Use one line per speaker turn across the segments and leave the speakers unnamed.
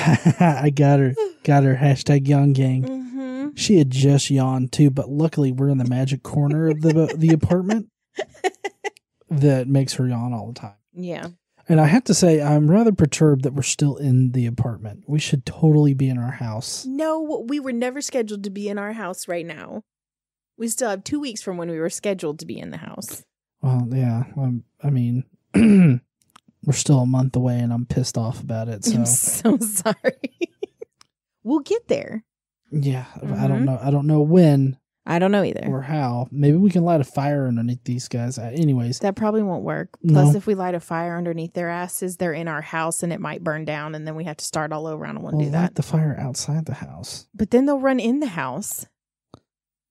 I got her. Got her. Hashtag young gang.
Mm-hmm.
She had just yawned too, but luckily we're in the magic corner of the the apartment that makes her yawn all the time.
Yeah.
And I have to say, I'm rather perturbed that we're still in the apartment. We should totally be in our house.
No, we were never scheduled to be in our house right now. We still have two weeks from when we were scheduled to be in the house.
Well, yeah. Um, I mean, we're still a month away, and I'm pissed off about it. So
I'm so sorry. we'll get there.
yeah, I
Mhm.
don't know. I don't know when
I don't know either.
or how. Maybe we can light a fire underneath these guys. Uh, anyways,
That probably won't work.
No.
Plus, if we light a fire underneath their asses, they're in our house and it might burn down, and then we have to start all over. I don't want to
we'll
do
light
that.
the fire outside the house.
But then they'll run in the house.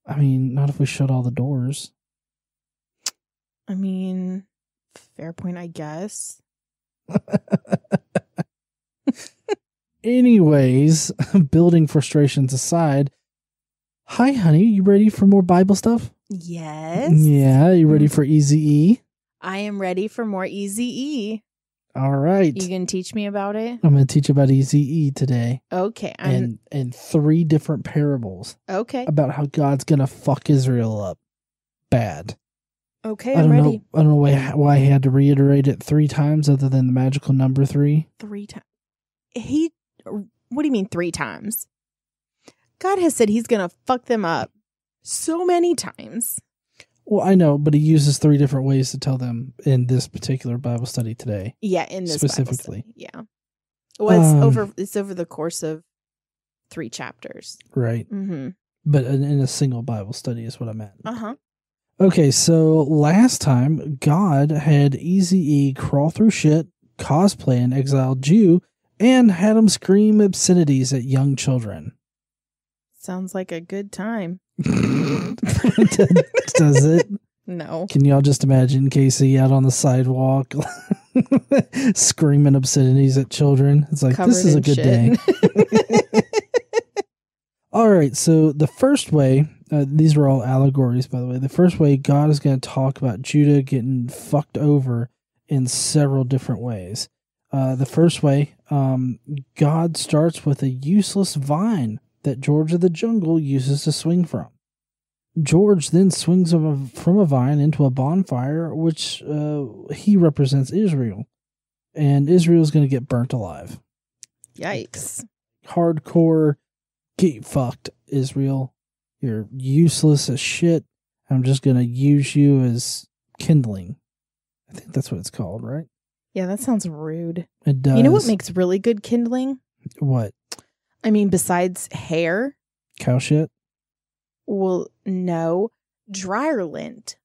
I mean, not if we shut all the doors.
I mean, fair point, I guess.
Anyways, building frustrations aside. Hi, honey. You ready for more Bible stuff?
Yes.
Yeah. You ready mm. for Easy E?
I am ready for more Easy E.
All right.
You can teach me about it?
I'm going to teach you about Easy E today,
Okay. I'm
and and three different parables
okay.
about how God's going to fuck Israel up bad.
Okay,
I
I'm
don't
ready.
know. I don't know why why he had to reiterate it three times, other than the magical number three.
Three times. He what do you mean three times? God has said he's gonna fuck them up so many times.
Well, I know, but he uses three different ways to tell them in this particular Bible study today.
Yeah, in this
Specifically.
Yeah. Well, it's
Um,
over. It's over the course of three chapters.
Right.
Mm-hmm.
But in, in a single Bible study is what I meant.
Uh huh.
Okay, so last time God had Easy E crawl through shit, cosplay an exiled Jew, and had him scream obscenities at young children.
Sounds like a good time.
Does it?
No.
Can y'all just imagine Casey out on the sidewalk screaming obscenities at children? It's like,
Covered
this is a good
shit.
day. All right, so the first way, uh, these are all allegories, by the way. The first way, God is going to talk about Judah getting fucked over in several different ways. Uh, the first way, um, God starts with a useless vine that George of the Jungle uses to swing from. George then swings from a vine into a bonfire, which uh, he represents Israel. And Israel is going to get burnt alive
Yikes.
hardcore get fucked israel you're useless as shit i'm just gonna use you as kindling i think that's what it's called right
Yeah, that sounds rude.
it does
You know what makes really good kindling?
what
I mean, besides hair,
cow shit
well, no, dryer lint.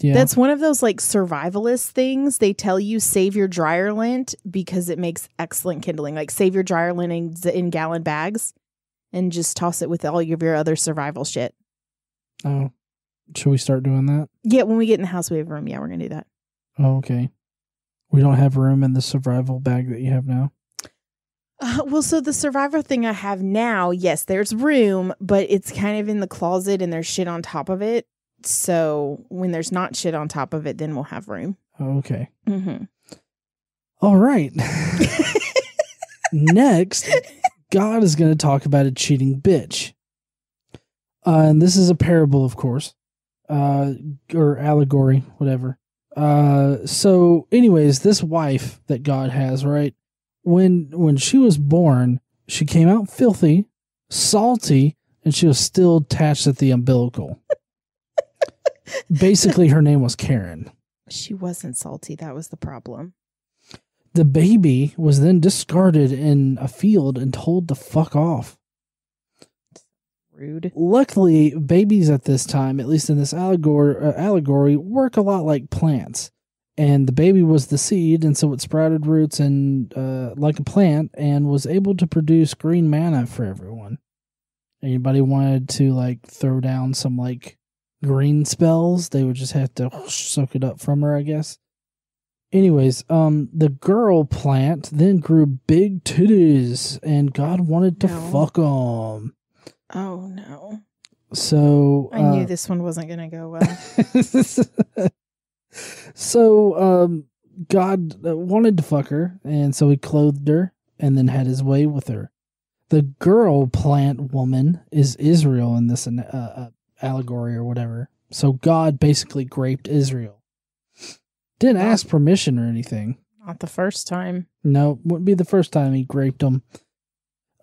yeah
That's one of those like survivalist things. They tell you save your dryer lint because it makes excellent kindling. Like save your dryer lint in, in gallon bags and just toss it with all of your other survival shit.
oh should we start doing that
Yeah, when we get in the house, we have room. Yeah, we're gonna do that.
oh okay we don't have room in the survival bag that you have now
Uh, well, so the survivor thing I have now, yes, there's room, but it's kind of in the closet and there's shit on top of it. So when there's not shit on top of it, then we'll have room.
oh, okay
Mm-hmm.
all right next god is going to talk about a cheating bitch uh, and this is a parable of course uh, or allegory whatever uh, so anyways this wife that god has right when when she was born she came out filthy salty and she was still attached at the umbilical basically her name was karen
She wasn't salty. That was the problem.
The baby was then discarded in a field and told to fuck off.
Rude.
Luckily, babies at this time, at least in this allegory, uh, allegory, work a lot like plants. And the baby was the seed, and so it sprouted roots and uh, like a plant, and was able to produce green manna for everyone. Anybody wanted to like throw down some like green spells, they would just have to soak it up from her, I guess. Anyways, um, the girl plant then grew big titties, and God wanted to
No.
fuck them.
Oh no.
So
I knew
uh,
this one wasn't going to go well.
so um, God uh, wanted to fuck her, and so he clothed her and then had his way with her. The girl plant woman is Israel in this uh, uh, allegory or whatever. So God basically graped Israel. Didn't ask permission or anything.
Not the first time.
No, wouldn't be the first time he graped them.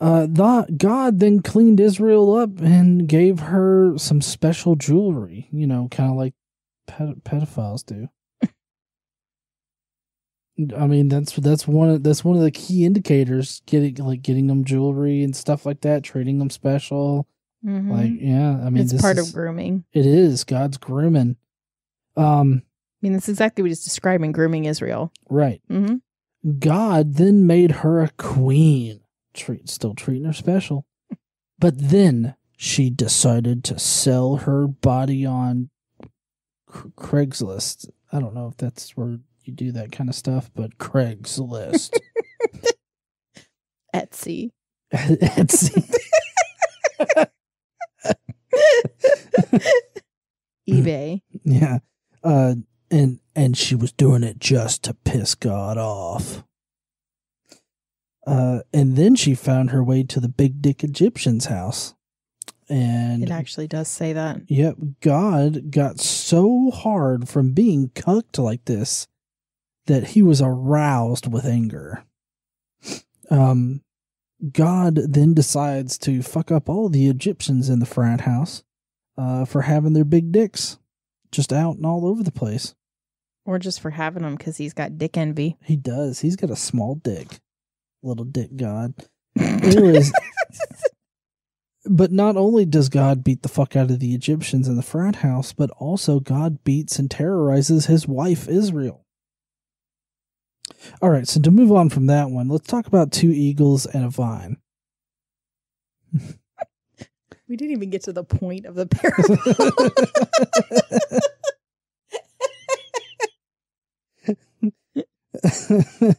Uh, God then cleaned Israel up and gave her some special jewelry, you know, kind of like ped- pedophiles do. I mean, that's that's one of, that's one of the key indicators. Getting like getting them jewelry and stuff like that, treating them special.
Mhm.
Like, yeah, I mean,
it's part
is-
of grooming.
It is God's grooming. Um,
mean, that's exactly what he's describing grooming Israel.
right.
Mm-hmm.
God then made her a queen, treat, still treating her special. But then she decided to sell her body on Cr- Craigslist. I don't know if that's where you do that kind of stuff, but Craigslist.
Etsy.
Etsy.
eBay.
yeah. Uh, and and she was doing it just to piss God off. Uh, and then she found her way to the big dick Egyptian's house. And
It actually does say that.
Yep, God got so hard from being cucked like this that he was aroused with anger. Um, God then decides to fuck up all the Egyptians in the frat house uh, for having their big dicks just out and all over the place.
Or just for having him because he's got dick envy.
He does. He's got a small dick. Little dick God. Anyways, but not only does God beat the fuck out of the Egyptians in the frat house, but also God beats and terrorizes his wife Israel. All right, so to move on from that one, let's talk about two eagles and a vine.
we didn't even get to the point of the parable.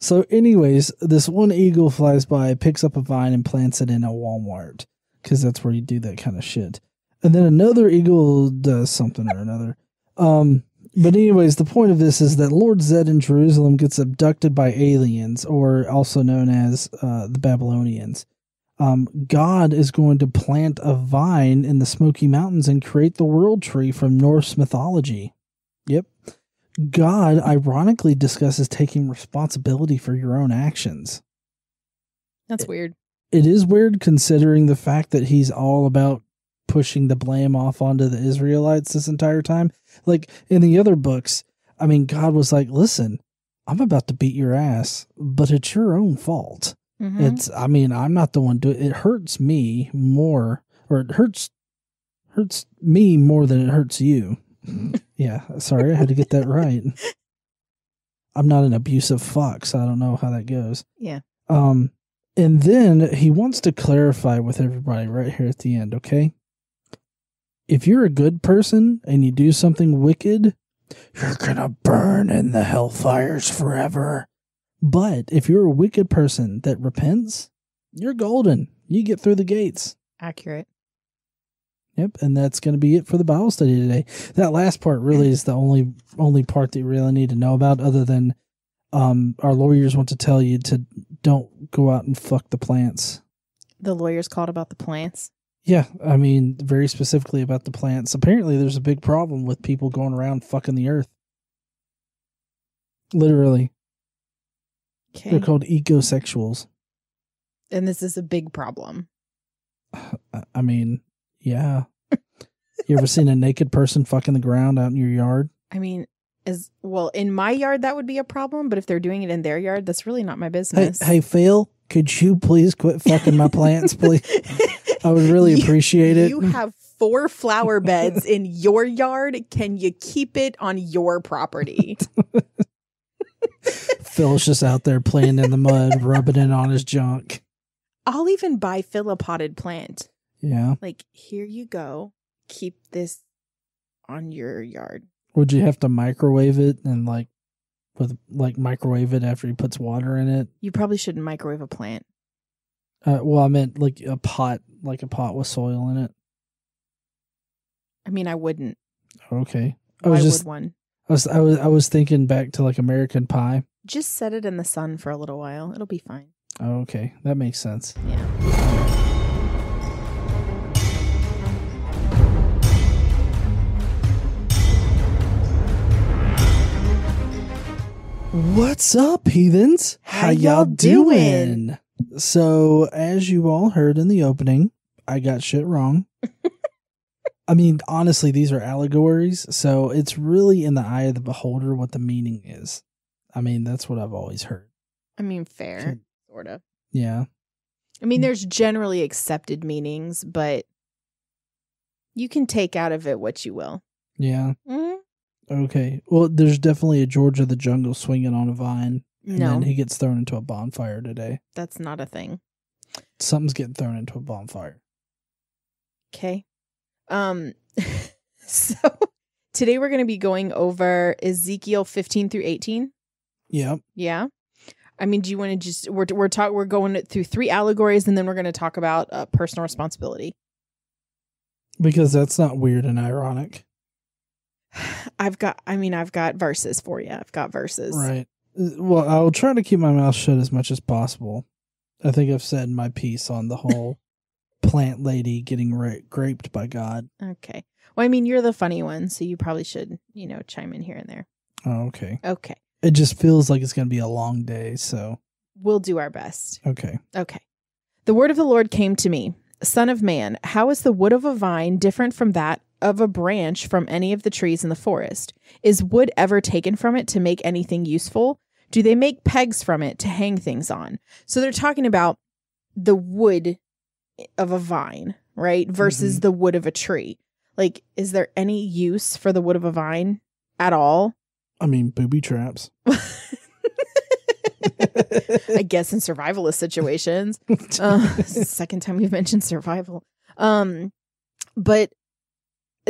so, anyways, this one eagle flies by, picks up a vine, and plants it in a Walmart because that's where you do that kind of shit. And then another eagle does something or another. Um, but anyways, the point of this is that Lord Zed in Jerusalem gets abducted by aliens, or also known as uh, the Babylonians. Um, God is going to plant a vine in the Smoky Mountains and create the world tree from Norse mythology. God ironically discusses taking responsibility for your own actions.
That's weird.
It is weird considering the fact that he's all about pushing the blame off onto the Israelites this entire time. Like in the other books, I mean, God was like, listen, I'm about to beat your ass, but it's your own fault.
Mhm.
It's, I mean, I'm not the one doing it. it. hurts me more, or it hurts, hurts me more than it hurts you. yeah. Sorry. I had to get that right. I'm not an abusive fox. so I don't know how that goes.
Yeah.
Um, and then he wants to clarify with everybody right here at the end, okay? If you're a good person and you do something wicked, you're gonna burn in the hellfires forever. But if you're a wicked person that repents, you're golden. You get through the gates.
Accurate.
Yep, and that's going to be it for the Bible study today. That last part really is the only only part that you really need to know about, other than um, our lawyers want to tell you to don't go out and fuck the plants.
The lawyers called about the plants.
Yeah, I mean very specifically about the plants. Apparently, there's a big problem with people going around fucking the earth. Literally,
Okay.
they're called ecosexuals.
And this is a big problem.
I- I mean, yeah. you ever seen a naked person fucking the ground out in your yard?
I mean, as well, in my yard, that would be a problem. But if they're doing it in their yard, that's really not my
Hey,
business.
hey, Phil, could you please quit fucking my plants, please? I would really
You-
appreciate it.
You have four flower beds in your yard. Can you keep it on your property?
Phil's just out there playing in the mud, rubbing it on his junk.
I'll even buy Phil a potted plant.
Yeah.
Like, here you go. Keep this on your yard.
Would you have to microwave it and like with like microwave it after he puts water in it?
You probably shouldn't microwave a plant.
Uh, well, I meant like a pot, like a pot with soil in it.
I mean, I wouldn't.
Okay. I
Why
was just,
would one?
I was, I was, I was thinking back to like American Pie.
Just set it in the sun for a little while. It'll be fine.
Oh, okay, that makes sense.
Yeah.
What's up, heathens?
How y'all doing?
So, as you all heard in the opening, I got shit wrong. I mean, honestly, these are allegories, so it's really in the eye of the beholder what the meaning is. I mean, that's what I've always heard.
I mean, fair, sort of.
Yeah.
I mean, there's generally accepted meanings, but you can take out of it what you will.
Yeah.
Mhm.
Okay. Well, there's definitely a George of the Jungle swinging on a vine, and
No,
then he gets thrown into a bonfire today.
that's not a thing.
Something's getting thrown into a bonfire.
Okay. Um so today we're going to be going over Ezekiel 15 through 18.
Yep.
Yeah. I mean, do you want to just we're we're talk we're going through three allegories and then we're going to talk about uh, personal responsibility.
Because that's not weird and ironic.
I've got I mean, I've got verses for you. I've got verses.
Right. Well, I'll try to keep my mouth shut as much as possible. I think I've said my piece on the whole plant lady getting ra- graped by God.
Okay. Well, I mean, you're the funny one, so you probably should, you know, chime in here and there.
Oh, okay.
Okay.
It just feels like it's going to be a long day. So,
We'll do our best.
okay.
Okay. The word of the Lord came to me Son of man, how is the wood of a vine different from that of a branch from any of the trees in the forest? Is wood ever taken from it to make anything useful? Do they make pegs from it to hang things on? So they're talking about the wood of a vine, right? Versus the wood of a tree. Like, is there any use for the wood of a vine at all?
I mean, booby traps.
I guess in survivalist situations. Uh, this is the second time we've mentioned survival. Um, but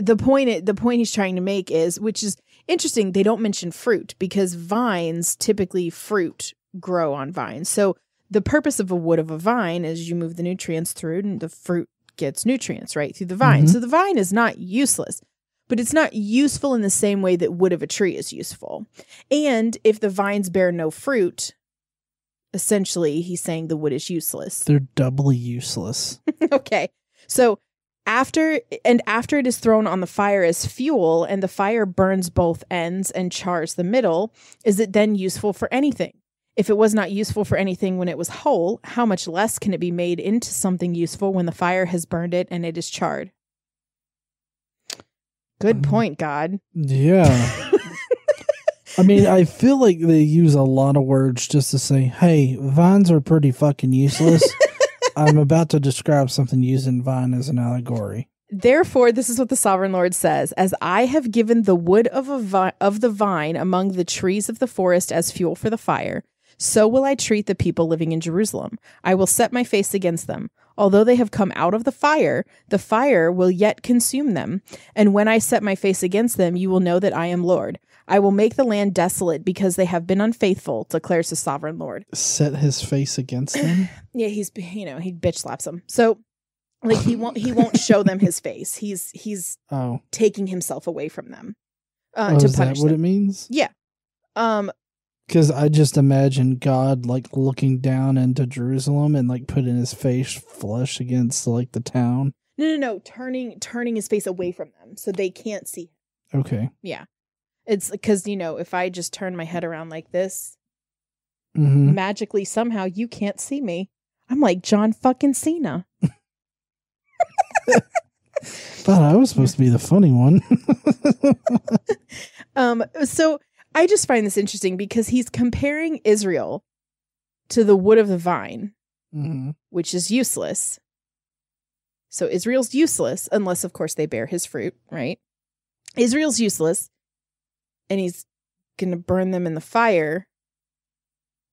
the point the point he's trying to make is, which is interesting, they don't mention fruit because vines typically fruit grow on vines. So the purpose of a wood of a vine is you move the nutrients through, and the fruit gets nutrients right through the vine.
Mhm.
So the vine is not useless. But it's not useful in the same way that wood of a tree is useful. And if the vines bear no fruit, essentially he's saying the wood is useless.
They're doubly useless.
okay. So after and after it is thrown on the fire as fuel and the fire burns both ends and chars the middle, is it then useful for anything? If it was not useful for anything when it was whole, how much less can it be made into something useful when the fire has burned it and it is charred? Good
Um,
point, God.
Yeah. I mean, I feel like they use a lot of words just to say, hey, vines are pretty fucking useless. I'm about to describe something using vine as an allegory.
Therefore, this is what the sovereign Lord says: As I have given the wood of a vi- of the vine among the trees of the forest as fuel for the fire, so will I treat the people living in Jerusalem. I will set my face against them. Although they have come out of the fire, the fire will yet consume them. And when I set my face against them, you will know that I am Lord. I will make the land desolate because they have been unfaithful, declares the sovereign Lord.
Set his face against them?
Yeah, he's you know he bitch slaps them. So, like he won't he won't show them his face. He's he's
Oh.
taking himself away from them uh,
oh
to
is that
punish
what it
them.
means?
Um,
Because I just imagine God like looking down into Jerusalem and like putting his face flush against like the town.
no, no, no, turning turning his face away from them so they can't see.
Okay.
Yeah, it's because you know if I just turn my head around like this,
hmm
magically somehow you can't see me. I'm like John fucking Cena.
Thought I was supposed to be the funny one.
Um, so I just find this interesting because he's comparing Israel to the wood of the vine,
hmm
which is useless. So Israel's useless unless, of course, they bear his fruit, right? Israel's useless, and he's going to burn them in the fire.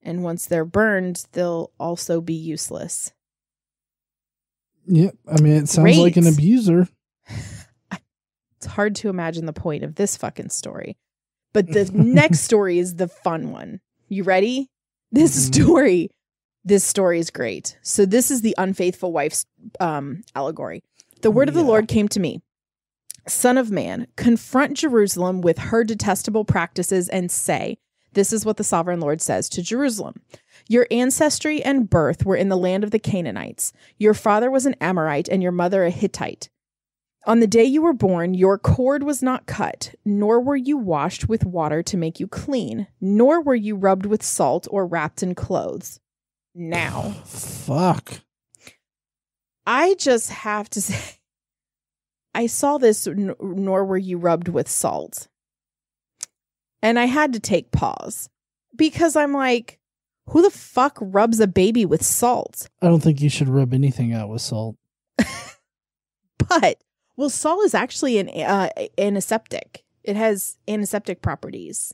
And once they're burned, they'll also be useless.
Yep. I mean, it sounds like an abuser.
It's hard to imagine the point of this fucking story. But the next story is the fun one. You ready? This
Mhm.
story, this story is great. So this is the unfaithful wife's um, allegory. The word of the
Yeah.
Lord came to me. Son of man, confront Jerusalem with her detestable practices and say, This is what the sovereign Lord says to Jerusalem. Your ancestry and birth were in the land of the Canaanites. Your father was an Amorite and your mother a Hittite. On the day you were born, your cord was not cut, nor were you washed with water to make you clean, nor were you rubbed with salt or wrapped in clothes. Now,
Fuck.
I just have to say, I saw this, nor were you rubbed with salt. And I had to take pause because I'm like, who the fuck rubs a baby with salt?
I don't think you should rub anything out with salt.
But, well, salt is actually an uh, antiseptic, it has antiseptic properties.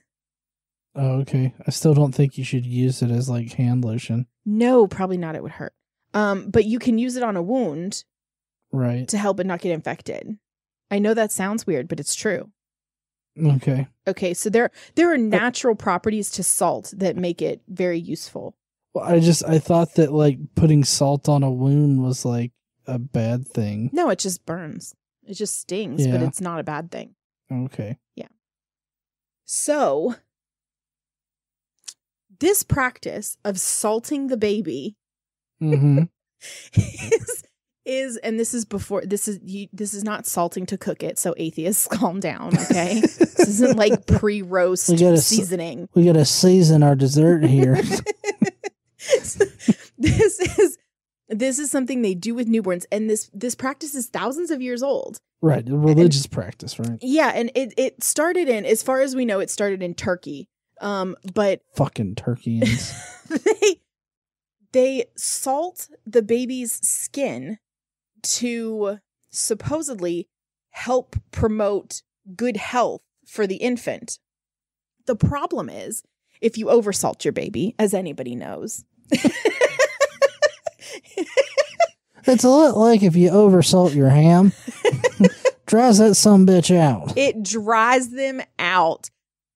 Oh, okay. I still don't think you should use it as like hand lotion.
No, probably not. It would hurt. Um, but you can use it on a wound
Right.
to help it not get infected. I know that sounds weird, but it's true.
Okay.
Okay, so there there are natural properties to salt that make it very useful.
Well, I just I thought that like putting salt on a wound was like a bad thing.
No, it just burns. It just stings, but it's not a bad thing.
Okay. Yeah.
So this practice of salting the baby
Mm-hmm.
is is and this is before this is you, this is not salting to cook it so atheists calm down okay this isn't like pre-roast
We gotta
seasoning
we gotta season our dessert here.
this is this is something they do with newborns and this this practice is thousands of years old
right. a Religious practice, right?
yeah and it it started in as far as we know it started in turkey um but
Fucking Turkeyans.
they they salt the baby's skin to supposedly help promote good health for the infant. The problem is if you oversalt your baby, as anybody knows.
it's a lot like if you oversalt your ham. Dries that some bitch out.
it dries them out.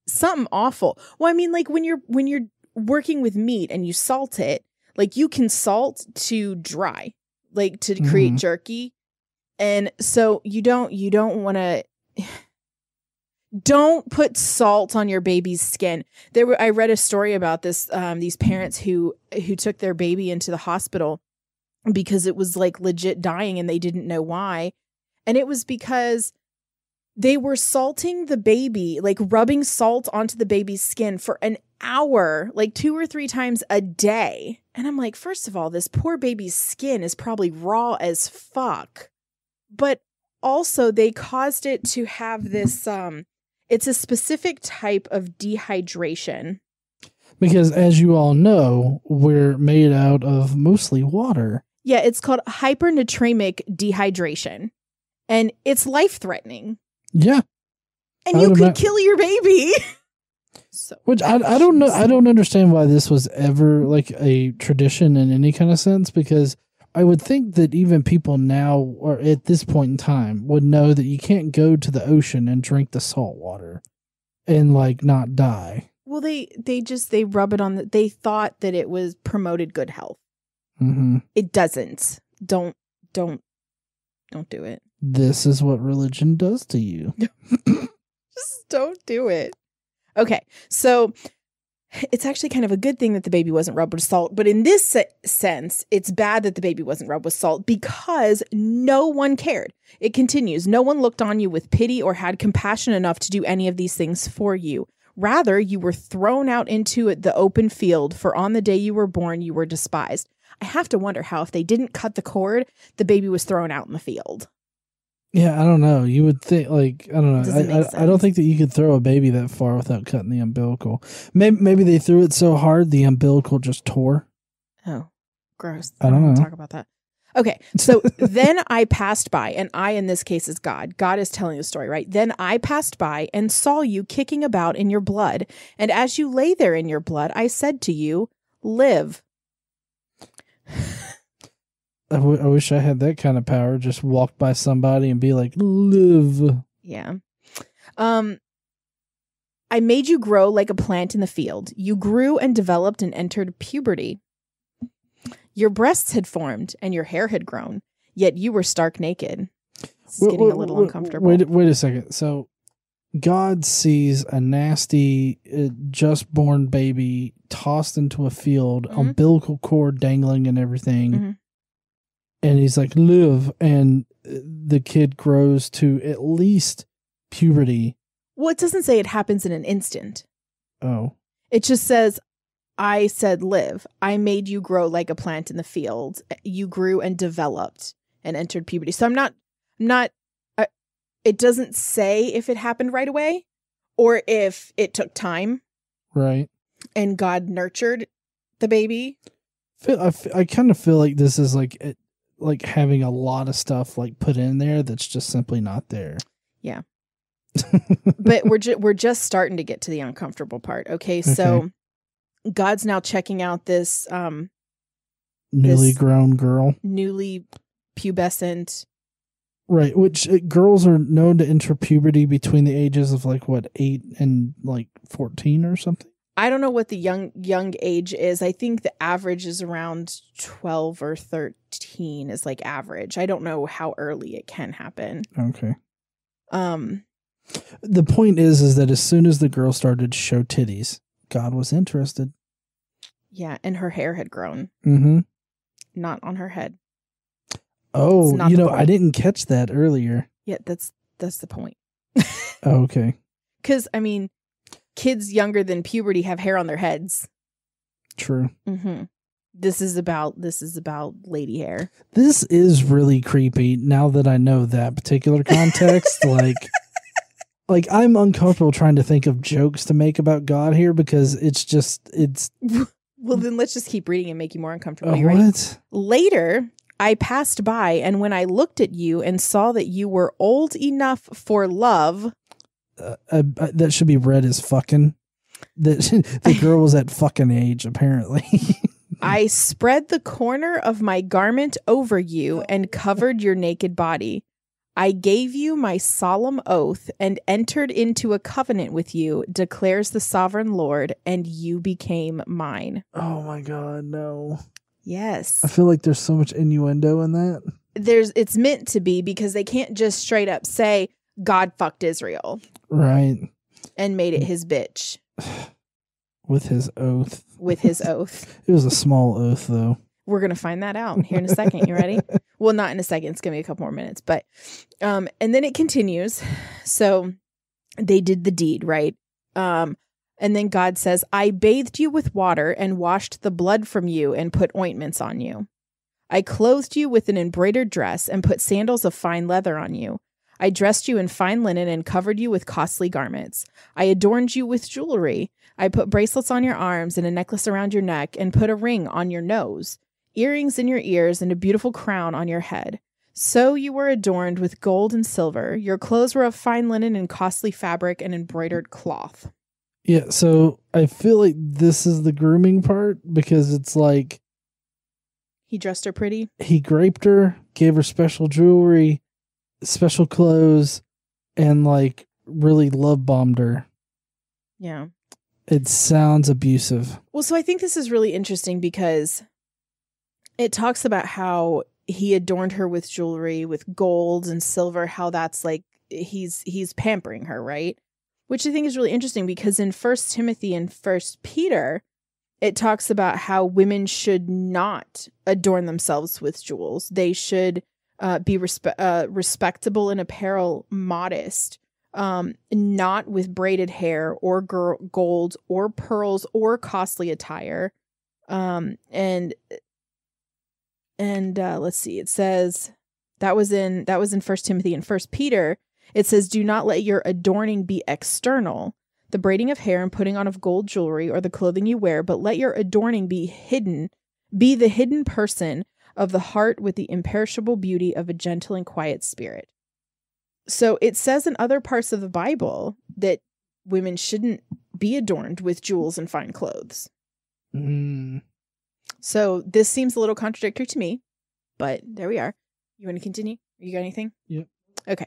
Something awful. Well, I mean, like when you're when you're working with meat and you salt it, like you can salt to dry, like to create
Mhm.
jerky. And so you don't you don't want to don't put salt on your baby's skin. There were I read a story about this um these parents who who took their baby into the hospital because it was like legit dying and they didn't know why. And it was because they were salting the baby, like rubbing salt onto the baby's skin for an hour, like two or three times a day. And I'm like, first of all, this poor baby's skin is probably raw as fuck. But also they caused it to have this um it's a specific type of dehydration.
Because as you all know, we're made out of mostly water.
Yeah, it's called hypernatremic dehydration. And it's life threatening.
Yeah.
And you could
ima-
kill your baby. so
Which I, I don't know. I don't understand why this was ever like a tradition in any kind of sense because I would think that even people now or at this point in time would know that you can't go to the ocean and drink the salt water and like not die.
Well, they they just they rub it on the. They thought that it was promoted good health.
hmm
It doesn't. Don't don't don't do it.
This is what religion does to you.
Just don't do it. Okay, so it's actually kind of a good thing that the baby wasn't rubbed with salt, but in this se- sense, it's bad that the baby wasn't rubbed with salt because no one cared. It continues. No one looked on you with pity or had compassion enough to do any of these things for you. Rather, you were thrown out into the open field, for on the day you were born, you were despised. I have to wonder how, if they didn't cut the cord, the baby was thrown out in the field.
Yeah, I don't know. You would think like I don't know. I, I, I don't think that you could throw a baby that far without cutting the umbilical. Maybe maybe they threw it so hard the umbilical just tore.
Oh, gross.
I don't
wanna
know.
Talk about that. Okay, so then I passed by, and I in this case is God. God is telling the story, right? Then I passed by and saw you kicking about in your blood, and as you lay there in your blood, I said to you, "Live."
I, w- I wish I had that kind of power. Just walk by somebody and be like, "Live."
Yeah. Um I made you grow like a plant in the field. You grew and developed and entered puberty. Your breasts had formed and your hair had grown, yet you were stark naked. It's
Wait,
getting a little
wait,
uncomfortable.
Wait, wait a second. So God sees a nasty, uh, just born baby tossed into a field,
Mhm.
umbilical cord dangling and everything.
Mhm.
And he's like, live. And the kid grows to at least puberty.
Well, it doesn't say it happens in an instant.
Oh,
It just says, I said live. I made you grow like a plant in the field. You grew and developed and entered puberty. So I'm not, not, uh, it doesn't say if it happened right away or if it took time
right.
and God nurtured the baby.
Feel, I, I kind of feel like this is like it, like having a lot of stuff like put in there that's just simply not there.
Yeah. But we're ju- we're just starting to get to the uncomfortable part. Okay, so God's now checking out this um
Newly
This-
grown girl.
newly pubescent
Right, which uh, girls are known to enter puberty between the ages of like what eight and like fourteen or something.
I don't know what the young young age is. I think the average is around 12 or 13 is like average. I don't know how early it can happen.
Okay.
Um
The point is, is that as soon as the girl started to show titties, God was interested.
yeah, and her hair had grown,
Mm-hmm.
not on her head.
Oh, you know,
point.
I didn't catch that earlier.
Yeah, that's that's the point.
Oh, okay,
Cuz I mean, kids younger than puberty have hair on their heads.
true.
Mhm. This is about this is about lady hair.
This is really creepy. Now that I know that particular context, like, like I'm uncomfortable trying to think of jokes to make about God here because it's just it's
Well, then let's just keep reading and make you more uncomfortable.
uh,
ready?
what?
Later, I passed by, and when I looked at you and saw that you were old enough for love,
Uh, uh, uh, that should be read as fucking. That the girl was at fucking age apparently.
I spread the corner of my garment over you and covered your naked body. I gave you my solemn oath and entered into a covenant with you, declares the sovereign Lord, and you became mine.
oh my god, no!
Yes.
I feel like there's so much innuendo in that.
There's it's meant to be because they can't just straight up say God fucked Israel
Right,
and made it his bitch
with his oath.
with his oath.
It was a small oath, though.
We're gonna find that out here in a second. You ready? well, not in a second. It's gonna be a couple more minutes, but um, and then it continues. So they did the deed, right? Um, and then God says, "I bathed you with water and washed the blood from you and put ointments on you. I clothed you with an embroidered dress and put sandals of fine leather on you." I dressed you in fine linen and covered you with costly garments. I adorned you with jewelry. I put bracelets on your arms and a necklace around your neck and put a ring on your nose earrings in your ears, and a beautiful crown on your head. So you were adorned with gold and silver. Your clothes were of fine linen and costly fabric and embroidered cloth.
Yeah, so I feel like this is the grooming part because it's like
He dressed her pretty.
he graped her, gave her special jewelry, special clothes, and like really love bombed her.
Yeah.
It sounds abusive.
Well, so I think this is really interesting because it talks about how he adorned her with jewelry, with gold and silver, how that's like he's he's pampering her, right? Which I think is really interesting because in First Timothy and First Peter, it talks about how women should not adorn themselves with jewels. They should uh, be respe- uh, respectable in apparel, modest, um, not with braided hair or gold or pearls or costly attire. Um, and and uh, let's see, it says that was in that was in First Timothy and First Peter. It says, "Do not let your adorning be external." The braiding of hair and putting on of gold jewelry or the clothing you wear, but let your adorning be hidden, be the hidden person of the heart with the imperishable beauty of a gentle and quiet spirit. So it says in other parts of the Bible that women shouldn't be adorned with jewels and fine clothes.
Mm.
So this seems a little contradictory to me, but there we are. You want to continue? You got anything?
Yep.
Okay.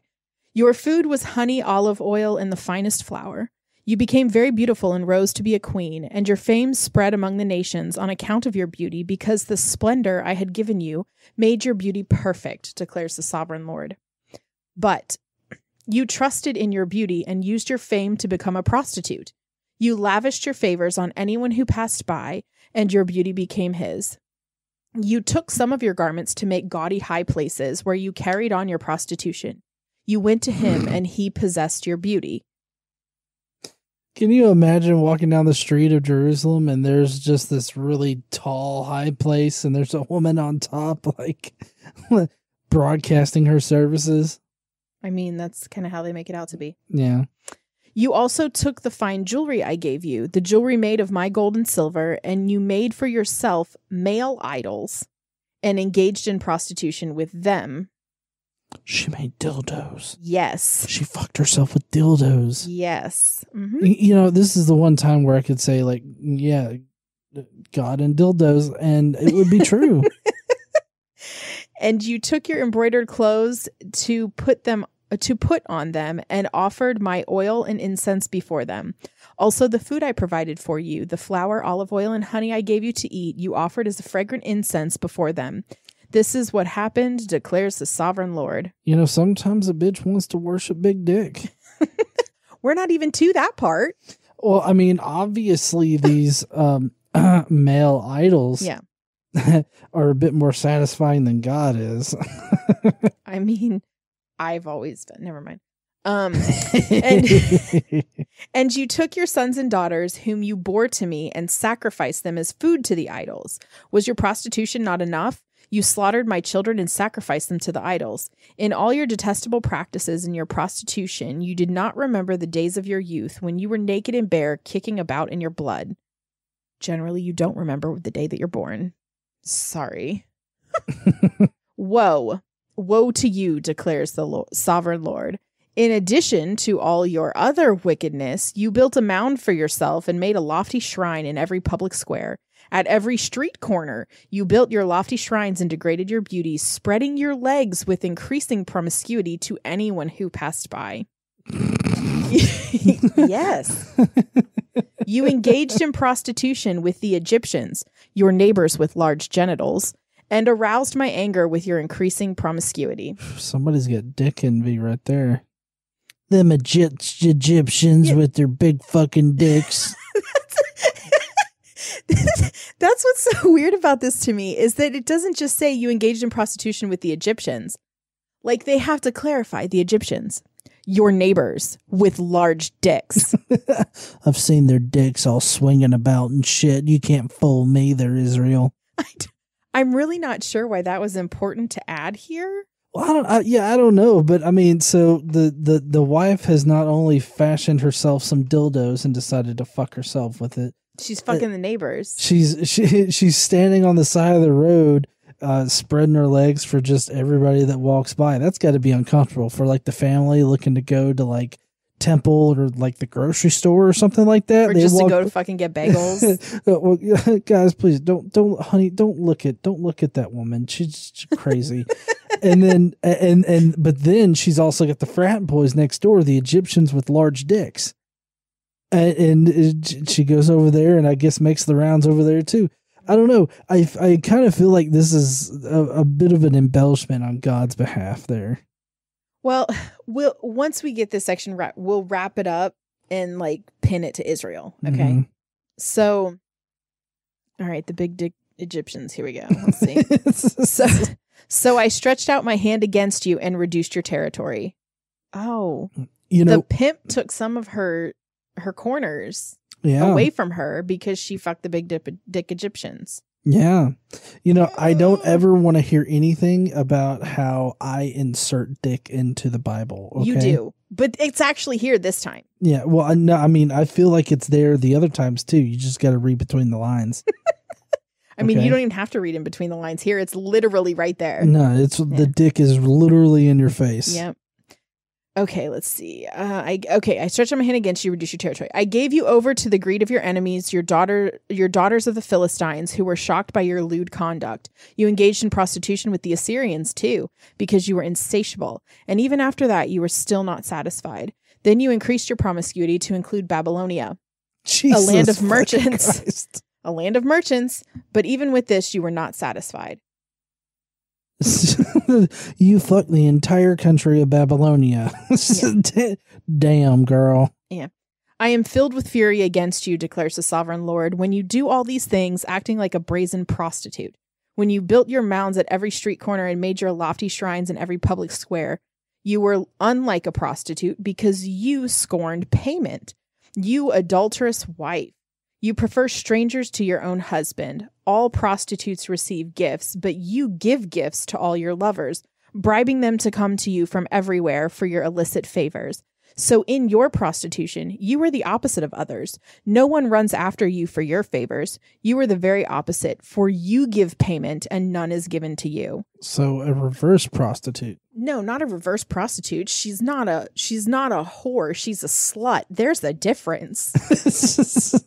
Your food was honey, olive oil, and the finest flour. You became very beautiful and rose to be a queen, and your fame spread among the nations on account of your beauty, because the splendor I had given you made your beauty perfect, declares the sovereign Lord. But You trusted in your beauty and used your fame to become a prostitute. You lavished your favors on anyone who passed by, and your beauty became his. You took some of your garments to make gaudy high places where you carried on your prostitution. You went to him, and he possessed your beauty.
Can you imagine walking down the street of Jerusalem and there's just this really tall, high place and there's a woman on top, like broadcasting her services?
I mean, that's kind of how they make it out to be.
Yeah.
You also took the fine jewelry I gave you, the jewelry made of my gold and silver, and you made for yourself male idols and engaged in prostitution with them.
She made dildos.
Yes.
She fucked herself with dildos.
Yes. Mhm.
You know, this is the one time where I could say, like, yeah, God and dildos, and it would be true.
And you took your embroidered clothes to put them to put on them and offered my oil and incense before them. Also the food I provided for you, the flour, olive oil and honey I gave you to eat, you offered as a fragrant incense before them. This is what happened, declares the sovereign Lord.
you know, sometimes a bitch wants to worship Big Dick.
We're not even to that part.
Well, I mean, obviously these um, male idols
Yeah.
are a bit more satisfying than God is.
I mean, I've always been. Never mind. Um,
and
and you took your sons and daughters, whom you bore to me, and sacrificed them as food to the idols. Was your prostitution not enough? You slaughtered my children and sacrificed them to the idols. In all your detestable practices and your prostitution, you did not remember the days of your youth when you were naked and bare, kicking about in your blood. Generally, you don't remember the day that you're born. Sorry. Woe, woe to you, declares the sovereign Lord. In addition to all your other wickedness, you built a mound for yourself and made a lofty shrine in every public square. At every street corner, you built your lofty shrines and degraded your beauty, spreading your legs with increasing promiscuity to anyone who passed by. yes. You engaged in prostitution with the Egyptians, your neighbors with large genitals, and aroused my anger with your increasing promiscuity.
Somebody's got dick envy right there. Them Egypt- Egyptians
Yeah.
with their big fucking dicks.
That's what's so weird about this to me is that it doesn't just say you engaged in prostitution with the Egyptians. Like they have to clarify the Egyptians, your neighbors with large dicks.
I've seen their dicks all swinging about and shit. You can't fool me, they're Israel.
I d- I'm really not sure why that was important to add here.
Well, I don't. I, yeah, I don't know, but I mean, so the the the wife has not only fashioned herself some dildos and decided to fuck herself with it.
She's fucking the neighbors.
She's she she's standing on the side of the road, uh, spreading her legs for just everybody that walks by. That's got to be uncomfortable for like the family looking to go to like temple or like the grocery store or something like that.
Or
They
just to go to fucking get bagels.
Uh, well, guys, please don't don't honey don't look at don't look at that woman. She's crazy. and then and and but then she's also got the frat boys next door, the Egyptians with large dicks. And, and she goes over there, and I guess makes the rounds over there too. I don't know. I I kind of feel like this is a, a bit of an embellishment on God's behalf there.
Well, we'll once we get this section wrap, we'll wrap it up and like pin it to Israel. Okay.
Mhm.
So, all right, the big dick Egyptians. Here we go. Let's see. so, so I stretched out my hand against you and reduced your territory. Oh,
you know, the
pimp took some of her her corners
yeah.
away from her because she fucked the big dip, dick Egyptians.
Yeah. You know, I don't ever want to hear anything about how I insert dick into the Bible. Okay?
You do, but it's actually here this time.
Yeah. Well, I, no, I mean, I feel like it's there the other times too. You just got to read between the lines.
I mean,
Okay.
you don't even have to read in between the lines here. It's literally right there.
no, it's
Yeah.
the dick is literally in your face.
Yep. Okay, let's see. Uh, I okay. I stretch out my hand against you, reduce your territory. I gave you over to the greed of your enemies, your daughter, your daughters of the Philistines, who were shocked by your lewd conduct. You engaged in prostitution with the Assyrians too, because you were insatiable. And even after that, you were still not satisfied. Then you increased your promiscuity to include Babylonia,
Jesus
land of merchants.
Christ.
a land of merchants. But even with this, you were not satisfied.
you fucked the entire country of Babylonia. Damn, girl. Yeah.
I am filled with fury against you, declares the sovereign Lord, when you do all these things, acting like a brazen prostitute. When you built your mounds at every street corner and made your lofty shrines in every public square, you were unlike a prostitute because you scorned payment. You adulterous wife. You prefer strangers to your own husband. All prostitutes receive gifts, but you give gifts to all your lovers, bribing them to come to you from everywhere for your illicit favors. So, in your prostitution, you are the opposite of others. No one runs after you for your favors. You are the very opposite, for you give payment and none is given to you.
So a reverse prostitute.
No, not a reverse prostitute. She's not a she's not a whore. She's a slut. There's the difference.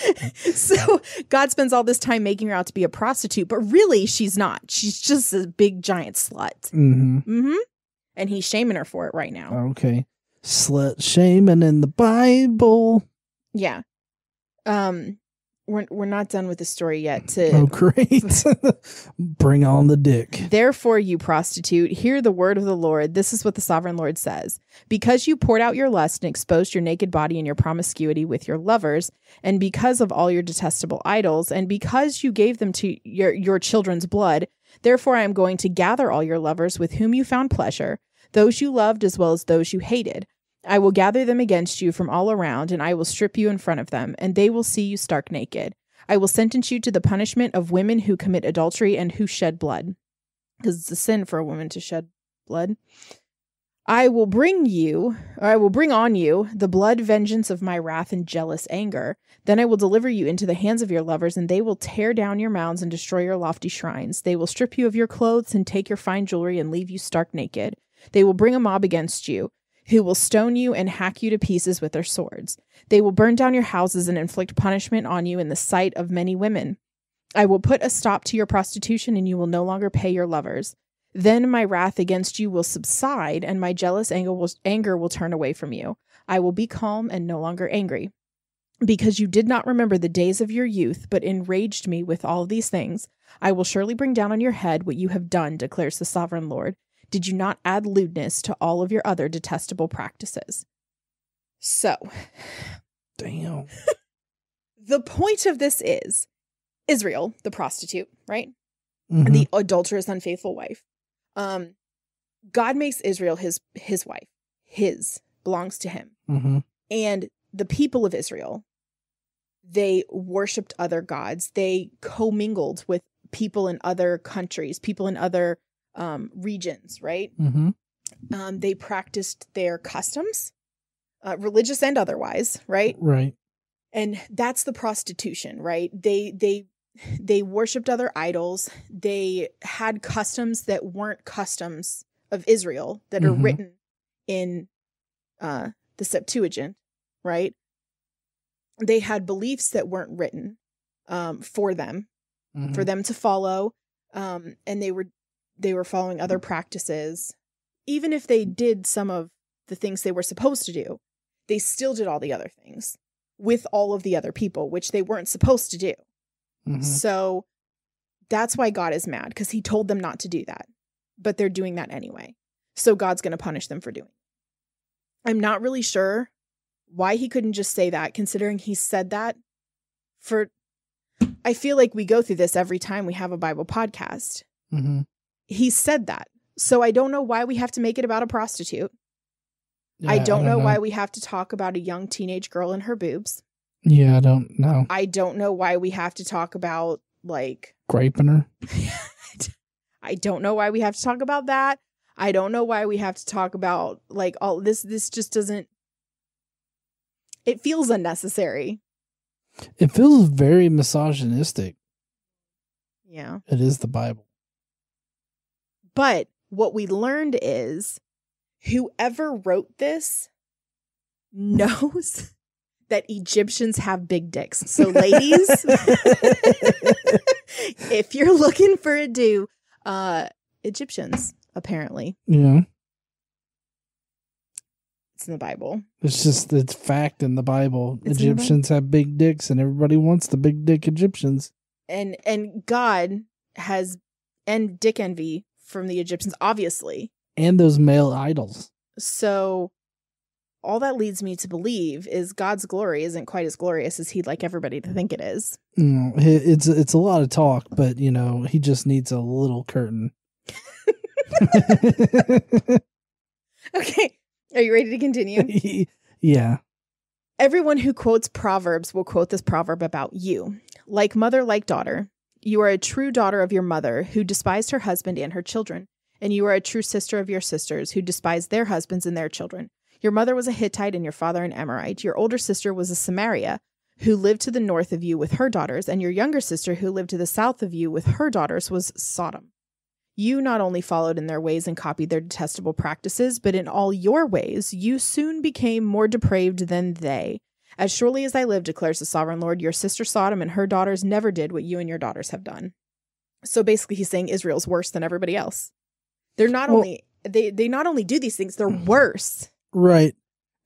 so God spends all this time making her out to be a prostitute, but really she's not. She's just a big giant slut.
hmm
Mm-hmm. And he's shaming her for it right now.
Okay. Slut shaming in the Bible.
Yeah. Um we're we're not done with the story yet. To
Oh, great. Bring on the dick.
Therefore, you prostitute, hear the word of the Lord. This is what the sovereign Lord says. Because you poured out your lust and exposed your naked body and your promiscuity with your lovers, and because of all your detestable idols, and because you gave them to your, your children's blood, therefore I am going to gather all your lovers with whom you found pleasure, those you loved as well as those you hated. I will gather them against you from all around, and I will strip you in front of them, and they will see you stark naked. I will sentence you to the punishment of women who commit adultery and who shed blood, because it's a sin for a woman to shed blood. I will bring you, or I will bring on you, the blood vengeance of my wrath and jealous anger. Then I will deliver you into the hands of your lovers, and they will tear down your mounds and destroy your lofty shrines. They will strip you of your clothes and take your fine jewelry and leave you stark naked. They will bring a mob against you who will stone you and hack you to pieces with their swords. They will burn down your houses and inflict punishment on you in the sight of many women. I will put a stop to your prostitution, and you will no longer pay your lovers. Then my wrath against you will subside, and my jealous anger will, anger will turn away from you. I will be calm and no longer angry. Because you did not remember the days of your youth, but enraged me with all these things, I will surely bring down on your head what you have done, declares the sovereign Lord. Did you not add lewdness to all of your other detestable practices? So,
Damn.
the point of this is Israel, the prostitute, right?
Mhm.
The adulterous, unfaithful wife. Um, God makes Israel his his wife. His belongs to him.
Mhm.
And the people of Israel, they worshipped other gods. They commingled with people in other countries, people in other um, regions, right?
Mhm.
Um, they practiced their customs, uh, religious and otherwise, right?
Right.
and that's the prostitution right they they they worshiped other idols they had customs that weren't customs of israel that are
Mhm.
written in uh the septuagint right they had beliefs that weren't written um for them
Mhm.
for them to follow um and they were they were following other practices even if they did some of the things they were supposed to do they still did all the other things with all of the other people which they weren't supposed to do
Mhm.
so that's why god is mad because he told them not to do that but they're doing that anyway so god's going to punish them for doing it. i'm not really sure why he couldn't just say that considering he said that for i feel like we go through this every time we have a bible podcast
Mhm.
He said that so i don't know why we have to make it about a prostitute i
Yeah,
don't know why we have to talk about a young teenage girl and her boobs
Yeah, I don't know.
i don't know why we have to talk about like
Graping her.
I don't know why we have to talk about that. I don't know why we have to talk about like all this this just doesn't it feels unnecessary.
It feels very misogynistic.
Yeah.
It is the Bible.
But what we learned is whoever wrote this knows that Egyptians have big dicks. So ladies, if you're looking for a do, uh Egyptians apparently.
Yeah.
It's in the Bible.
It's just it's fact in the Bible.
It's in the Bible.
Egyptians have big dicks and everybody wants the big dick Egyptians.
and and God has and dick envy from the Egyptians, obviously.
And those male idols.
So all that leads me to believe is God's glory isn't quite as glorious as he'd like everybody to think it is.
Mm, it's it's a lot of talk, but you know he just needs a little curtain.
Okay. Are you ready to continue?
yeah.
Everyone who quotes Proverbs will quote this proverb about you. Like mother, like daughter. You are a true daughter of your mother, who despised her husband and her children. And you are a true sister of your sisters, who despised their husbands and their children. Your mother was a Hittite and your father an Amorite. Your older sister was a Samaria, who lived to the north of you with her daughters. And your younger sister, who lived to the south of you with her daughters, was Sodom. You not only followed in their ways and copied their detestable practices, but in all your ways you soon became more depraved than they. As surely as I live, declares the sovereign Lord, your sister Sodom and her daughters never did what you and your daughters have done. So basically, he's saying Israel's worse than everybody else. They're not
Well-
only they they not only do these things, they're mm. worse.
Right.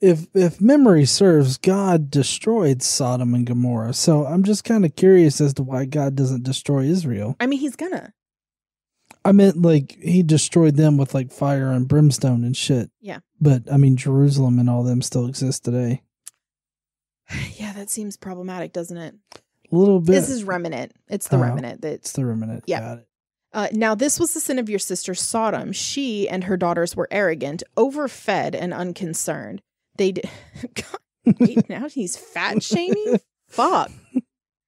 If if memory serves, God destroyed Sodom and Gomorrah. So I'm just kind of curious as to why God doesn't destroy Israel.
I mean, he's gonna.
I meant like he destroyed them with like fire and brimstone and shit.
Yeah.
But I mean Jerusalem and all them still exist today.
Yeah, that seems problematic, doesn't it?
A little bit.
This is remnant. It's the
Oh.
remnant that
it's the remnant.
Yeah. Uh, now, this was the sin of your sister Sodom. She and her daughters were arrogant, overfed, and unconcerned. They did. God, now he's fat shaming? Fuck.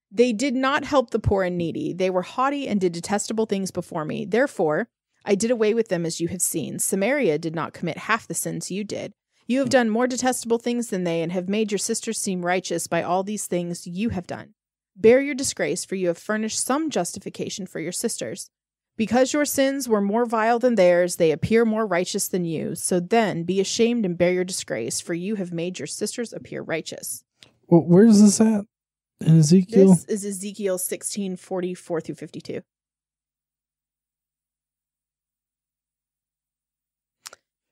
They did not help the poor and needy. They were haughty and did detestable things before me. Therefore, I did away with them as you have seen. Samaria did not commit half the sins you did. You have done more detestable things than they, and have made your sisters seem righteous by all these things you have done. Bear your disgrace, for you have furnished some justification for your sisters. Because your sins were more vile than theirs, they appear more righteous than you. So then be ashamed and bear your disgrace, for you have made your sisters appear righteous.
Well, where's this at? In Ezekiel?
This is Ezekiel sixteen forty four through 52.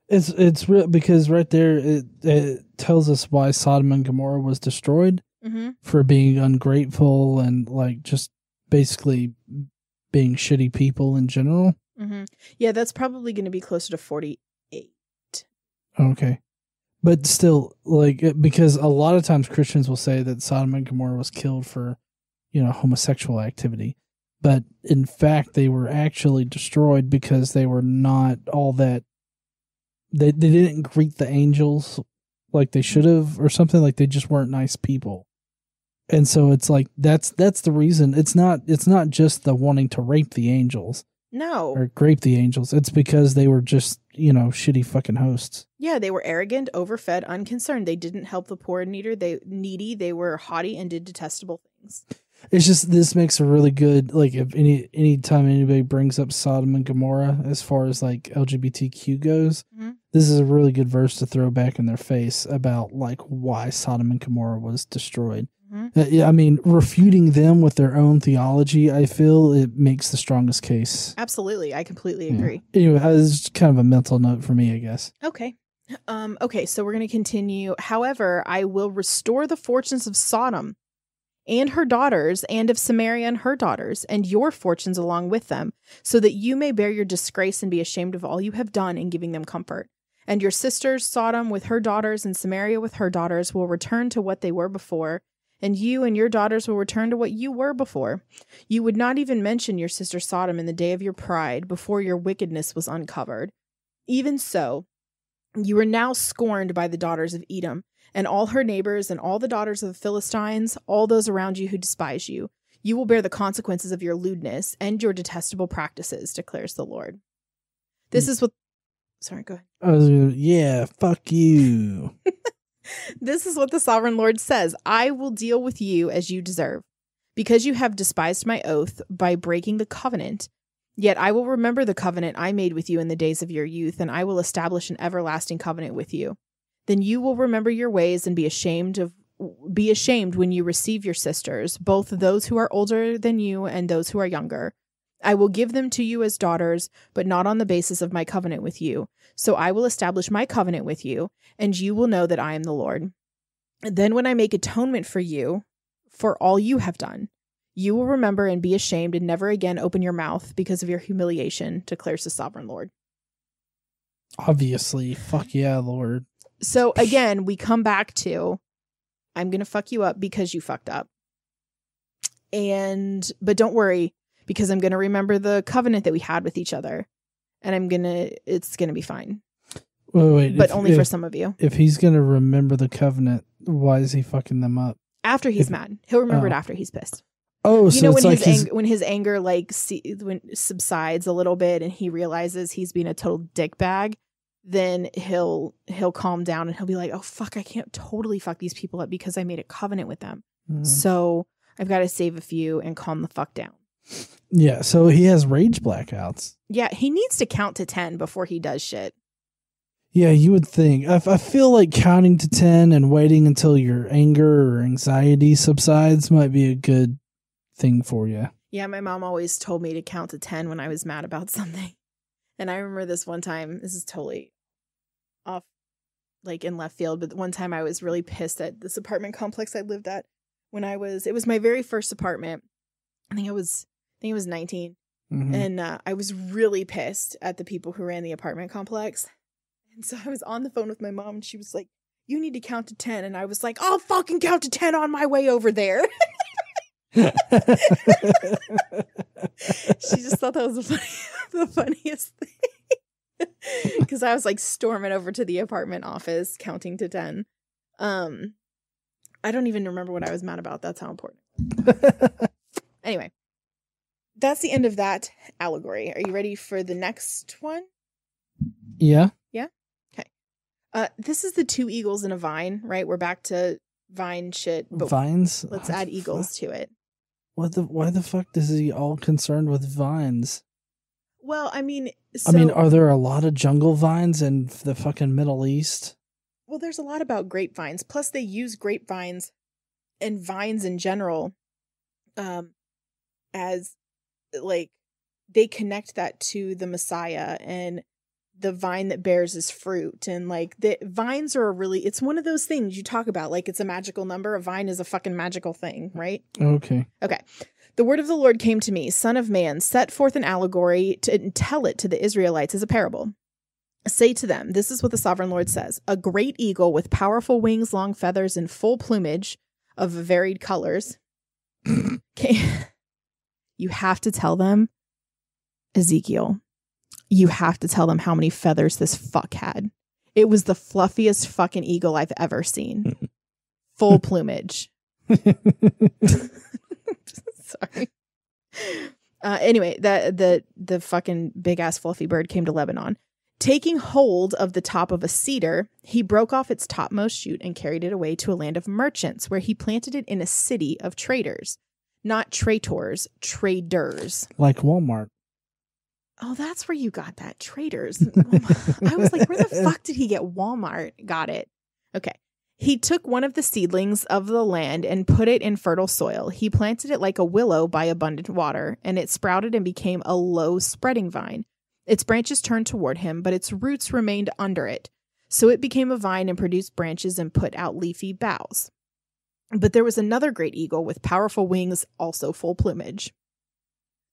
It's it's real because right there it, it tells us why Sodom and Gomorrah was destroyed
Mm-hmm.
for being ungrateful and like just basically being shitty people in general.
Mm-hmm. Yeah, that's probably going to be closer to 48.
Okay. But still, like, because a lot of times Christians will say that Sodom and Gomorrah was killed for, you know, homosexual activity. But in fact, they were actually destroyed because they were not all that. They, they didn't greet the angels like they should have or something. Like they just weren't nice people. And so it's like that's that's the reason. It's not it's not just the wanting to rape the angels
No.
or grape the angels. It's because they were just, you know, shitty fucking hosts.
Yeah, they were arrogant, overfed, unconcerned. They didn't help the poor and needy. They needy. They were haughty and did detestable things.
It's just this makes a really good like if any anytime anybody brings up Sodom and Gomorrah as far as like LGBTQ goes,
Mhm.
this is a really good verse to throw back in their face about like why Sodom and Gomorrah was destroyed.
Mhm.
Uh, yeah, I mean, refuting them with their own theology, I feel it makes the strongest case.
Absolutely, I completely
Yeah.
agree.
Anyway, uh, it's kind of a mental note for me, I guess.
Okay. Um, okay, so we're going to continue. However, I will restore the fortunes of Sodom and her daughters, and of Samaria and her daughters, and your fortunes along with them, so that you may bear your disgrace and be ashamed of all you have done in giving them comfort. And your sisters, Sodom with her daughters and Samaria with her daughters, will return to what they were before, and you and your daughters will return to what you were before. You would not even mention your sister Sodom in the day of your pride, before your wickedness was uncovered. Even so, you are now scorned by the daughters of Edom, and all her neighbors, and all the daughters of the Philistines, all those around you who despise you. You will bear the consequences of your lewdness and your detestable practices, declares the Lord. This mm. is what. Sorry, go ahead.
I yeah, fuck you.
This is what the sovereign Lord says I will deal with you as you deserve, because you have despised my oath by breaking the covenant. Yet I will remember the covenant I made with you in the days of your youth, and I will establish an everlasting covenant with you. Then you will remember your ways and be ashamed of be ashamed when you receive your sisters, both those who are older than you and those who are younger. I will give them to you as daughters, but not on the basis of my covenant with you. So I will establish my covenant with you, and you will know that I am the Lord. Then when I make atonement for you, for all you have done, You will remember and be ashamed and never again open your mouth because of your humiliation, declares the sovereign Lord.
Obviously, fuck yeah, Lord.
So again, we come back to I'm going to fuck you up because you fucked up. And, but don't worry because I'm going to remember the covenant that we had with each other. And I'm going to, it's going to be fine.
Wait, wait.
But
if-
only for some of you.
If he's gonna remember the covenant, why is he fucking them up?
After he's
if-
mad. He'll remember it
oh.
after he's pissed.
Oh,
you
so
know
it's
when
like
his anger when his anger like see, when subsides a little bit and he realizes he's being a total dickbag then he'll he'll calm down and he'll be like oh fuck i can't totally fuck these people up because i made a covenant with them
Mhm.
so i've got to save a few and calm the fuck down
yeah. So he has rage blackouts.
yeah he needs to count to 10 before he does shit
Yeah, you would think. I, I feel like counting to ten and waiting until your anger or anxiety subsides might be a good thing for you.
Yeah, my mom always told me to count to 10 when I was mad about something. And I remember this one time, this is totally like in left field, but one time I was really pissed at this apartment complex I lived at when I was, it was my very first apartment. I think I was, I think I was 19.
Mhm.
And uh, I was really pissed at the people who ran the apartment complex. And so I was on the phone with my mom and she was like, you need to count to 10. And I was like, I'll fucking count to 10 on my way over there. she just thought that was the, funny, the funniest thing because i was like storming over to the apartment office counting to 10 um i don't even remember what i was mad about that's how important anyway that's the end of that allegory are you ready for the next one
yeah. Yeah. Okay.
Uh this is the two eagles in a vine right we're back to vine shit but
Vines.
let's add eagles
fuck?
to it
What the? Why the fuck is he all concerned with vines?
Well i mean so,
I mean, are there a lot of jungle vines in the fucking Middle East?
Well, there's a lot about grapevines. Plus, they use grapevines and vines in general um, as like they connect that to the Messiah and the vine that bears his fruit. And like the vines are a really, it's one of those things you talk about. Like it's a magical number. A vine is a fucking magical thing, right?
Okay. Okay.
The word of the Lord came to me, Son of man, set forth an allegory to, and tell it to the Israelites as a parable. Say to them, This is what the sovereign Lord says A great eagle with powerful wings, long feathers, and full plumage of varied colors. Okay. You have to tell them, Ezekiel, you have to tell them how many feathers this fuck had. It was the fluffiest fucking eagle I've ever seen. Full plumage. Sorry. Uh, anyway, the the the fucking big ass fluffy bird came to Lebanon. Taking hold of the top of a cedar, he broke off its topmost shoot and carried it away to a land of merchants, where he planted it in a city of traders, not traitors, traders.
like Walmart.
Oh, that's where you got that traders. I was like, where the fuck did he get Walmart? Got it. Okay. He took one of the seedlings of the land and put it in fertile soil. He planted it like a willow by abundant water, and it sprouted and became a low spreading vine. Its branches turned toward him, but its roots remained under it. So it became a vine and produced branches and put out leafy boughs. But there was another great eagle with powerful wings, also full plumage.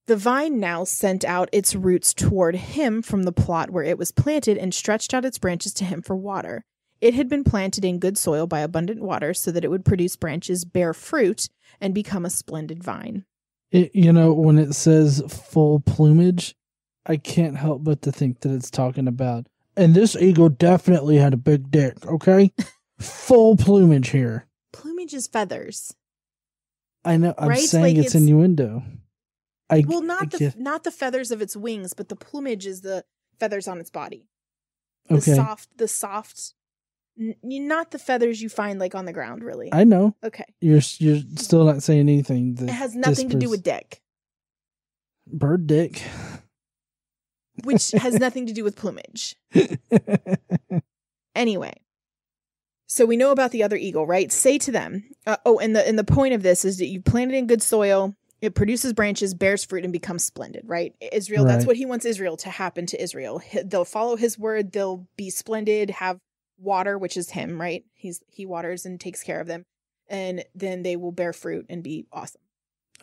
The vine now sent out its roots toward him from the plot where it was planted and stretched out its branches to him for water. It had been planted in good soil by abundant water so that it would produce branches, bear fruit, and become a splendid vine.
It, you know, when it says full plumage, I can't help but to think that it's talking about. And this eagle definitely had a big dick. Okay, full plumage here.
Plumage is feathers.
I know. I'm
Right?
saying
Like
it's,
it's-
innuendo. I
Well,
I
not the
get-
not the feathers of its wings, but the plumage is the feathers on its body. The
okay.
soft, the soft, n- not the feathers you find like on the ground. Really.
I know
okay.
you're you're still not saying anything.
It has nothing to do with dick,
bird dick.
which has nothing to do with plumage. Anyway, so we know about the other eagle, right? Say to them, uh, oh, and the and the point of this is that you plant it in good soil, it produces branches, bears fruit, and becomes splendid, right? Israel, that's what he wants Israel to happen to Israel. He- They'll follow his word, they'll be splendid, have water, which is him, right? He's he waters and takes care of them, and then they will bear fruit and be awesome.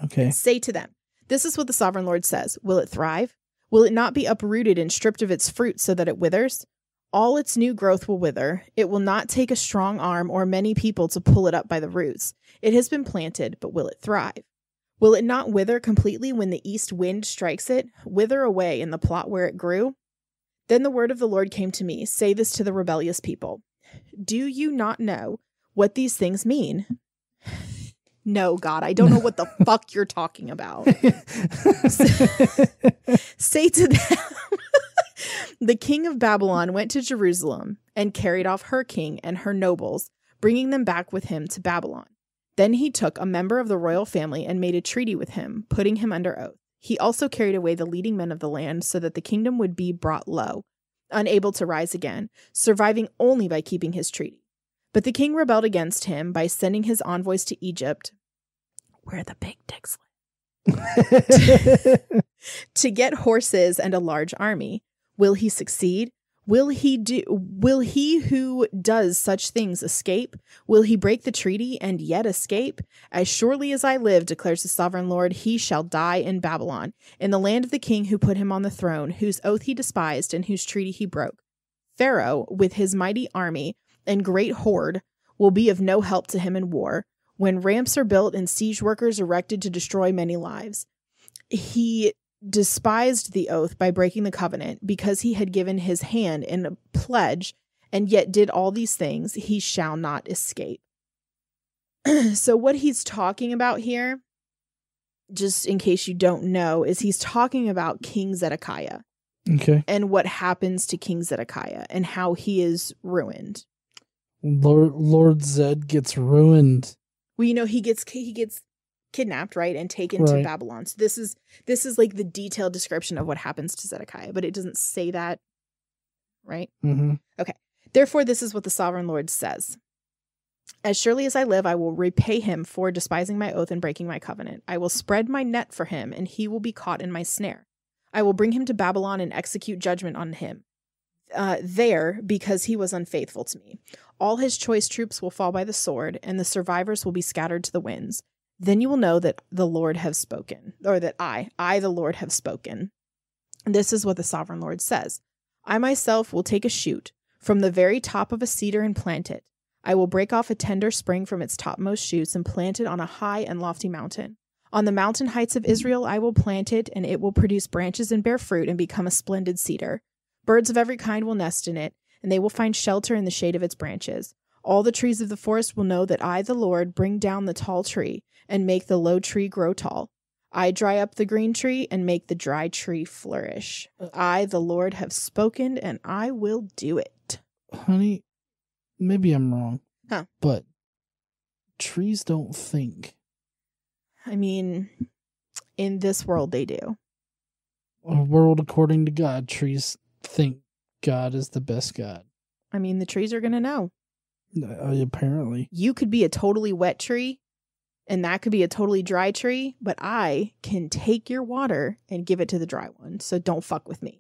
Okay.
Say to them, This is what the sovereign Lord says Will it thrive? Will it not be uprooted and stripped of its fruit so that it withers? All its new growth will wither. It will not take a strong arm or many people to pull it up by the roots. It has been planted, but will it thrive? Will it not wither completely when the east wind strikes it, wither away in the plot where it grew? Then the word of the Lord came to me Say this to the rebellious people Do you not know what these things mean? No, God, I don't know what the fuck you're talking about. Say to them, the king of Babylon went to Jerusalem and carried off her king and her nobles, bringing them back with him to Babylon. Then he took a member of the royal family and made a treaty with him, putting him under oath. He also carried away the leading men of the land so that the kingdom would be brought low, unable to rise again, surviving only by keeping his treaty. But the king rebelled against him by sending his envoys to Egypt, where the big dicks live, to get horses and a large army. Will he succeed? Will he do will he who does such things escape? Will he break the treaty and yet escape? As surely as I live, declares the sovereign Lord, he shall die in Babylon, in the land of the king who put him on the throne, whose oath he despised and whose treaty he broke. Pharaoh, with his mighty army and great horde, will be of no help to him in war, when ramps are built and siege workers erected to destroy many lives. He despised the oath by breaking the covenant because he had given his hand in a pledge and yet did all these things, he shall not escape. so, what he's talking about here, just in case you don't know, is he's talking about King Zedekiah
okay.
and what happens to King Zedekiah and how he is ruined.
Lord Lord Zed gets ruined.
Well, you know, he gets he gets kidnapped, right, and taken to Babylon. So this is this is like the detailed description of what happens to Zedekiah, but it doesn't say that, right?
hmm okay
Therefore, this is what the sovereign Lord says. As surely as I live, I will repay him for despising my oath and breaking my covenant. I will spread my net for him, and he will be caught in my snare. I will bring him to Babylon and execute judgment on him uh, there because he was unfaithful to me. All his choice troops will fall by the sword, and the survivors will be scattered to the winds. Then you will know that the Lord have spoken, or that I, I, the Lord, have spoken. This is what the sovereign Lord says I myself will take a shoot from the very top of a cedar and plant it. I will break off a tender spring from its topmost shoots and plant it on a high and lofty mountain. On the mountain heights of Israel I will plant it, and it will produce branches and bear fruit and become a splendid cedar. Birds of every kind will nest in it, and they will find shelter in the shade of its branches. All the trees of the forest will know that I, the Lord, bring down the tall tree and make the low tree grow tall. I dry up the green tree and make the dry tree flourish. I, the Lord, have spoken, and I will do it.
Honey, maybe I'm wrong.
Huh.
But trees don't think.
I mean, in this world, they do.
A world according to God, trees think God is the best God.
I mean, the trees are going to know.
Uh, apparently.
You could be a totally wet tree, and that could be a totally dry tree, but I can take your water and give it to the dry one. So don't fuck with me.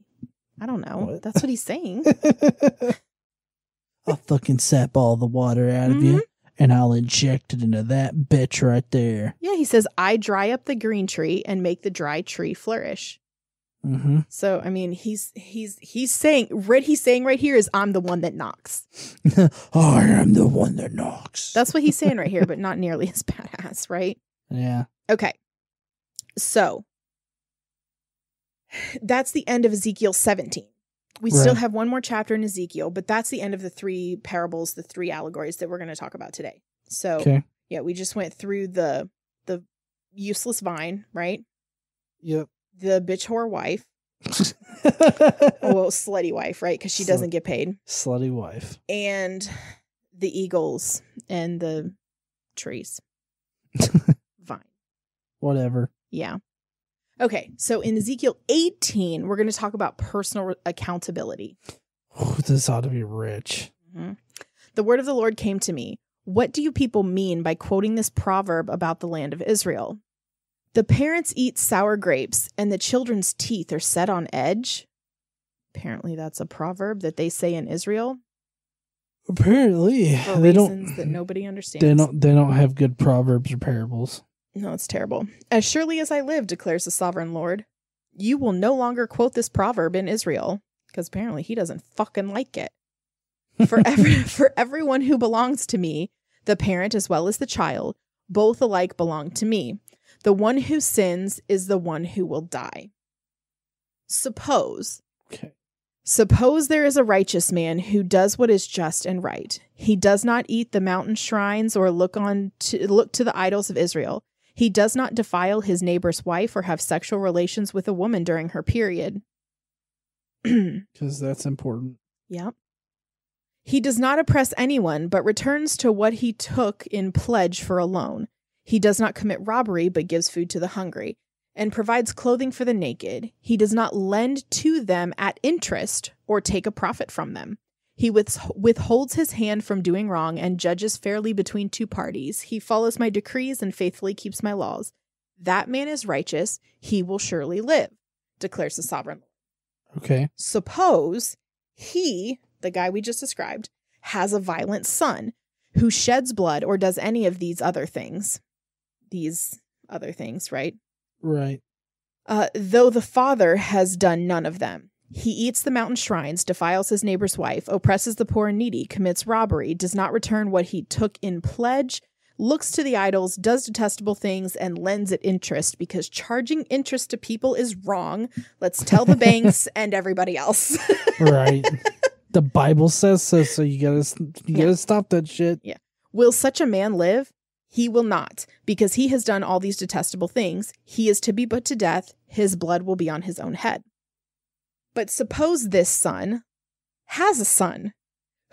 I don't know.
What?
That's what he's saying.
I'll fucking sap all the water out of you mm-hmm. and I'll inject it into that bitch right there.
Yeah, he says, I dry up the green tree and make the dry tree flourish.
Mm-hmm.
So I mean, he's he's he's saying what he's saying right here is I'm the one that knocks.
I am the one that knocks.
That's what he's saying right here, but not nearly as badass, right?
yeah.
Okay. So that's the end of Ezekiel 17. We still have one more chapter in Ezekiel, but that's the end of the three parables, the three allegories that we're going to talk about today. So
Okay.
yeah, we just went through the the useless vine, right?
Yep.
The bitch whore wife, well, slutty wife, right? Because she
Slut.
doesn't get paid,
Slutty wife.
and the eagles and the trees. Vine.
Whatever.
Yeah. Okay, so in Ezekiel 18, we're going to talk about personal accountability.
Ooh, this ought to be rich.
Mhm. The word of the Lord came to me. What do you people mean by quoting this proverb about the land of Israel? The parents eat sour grapes, and the children's teeth are set on edge. Apparently, that's a proverb that they say in Israel
Apparently,
for
they
reasons
don't.
that nobody understands.
They don't. They don't have good proverbs or parables.
No, it's terrible. As surely as I live, declares the sovereign Lord, you will no longer quote this proverb in Israel, because apparently he doesn't fucking like it. For every, for everyone who belongs to me, the parent as well as the child, both alike belong to me. The one who sins is the one who will die. Suppose
Okay.
Suppose there is a righteous man who does what is just and right. He does not eat the mountain shrines or look on to look to the idols of Israel. He does not defile his neighbor's wife or have sexual relations with a woman during her period.
Because that's important.
Yep. He does not oppress anyone, but returns to what he took in pledge for a loan. He does not commit robbery, but gives food to the hungry, and provides clothing for the naked. He does not lend to them at interest or take a profit from them. He withholds his hand from doing wrong and judges fairly between two parties. He follows my decrees and faithfully keeps my laws. That man is righteous. He will surely live, declares the sovereign
Okay.
suppose he, the guy we just described, has a violent son who sheds blood or does any of these other things. These other things, right?
Right.
Uh, though the father has done none of them. He eats the mountain shrines, defiles his neighbor's wife, oppresses the poor and needy, commits robbery, does not return what he took in pledge, looks to the idols, does detestable things, and lends it interest because charging interest to people is wrong. Let's tell the banks and everybody else.
Right. the Bible says so, so you gotta you gotta stop that shit. Yeah.
Will such a man live? He will not, because he has done all these detestable things. He is to be put to death. His blood will be on his own head. But suppose this son has a son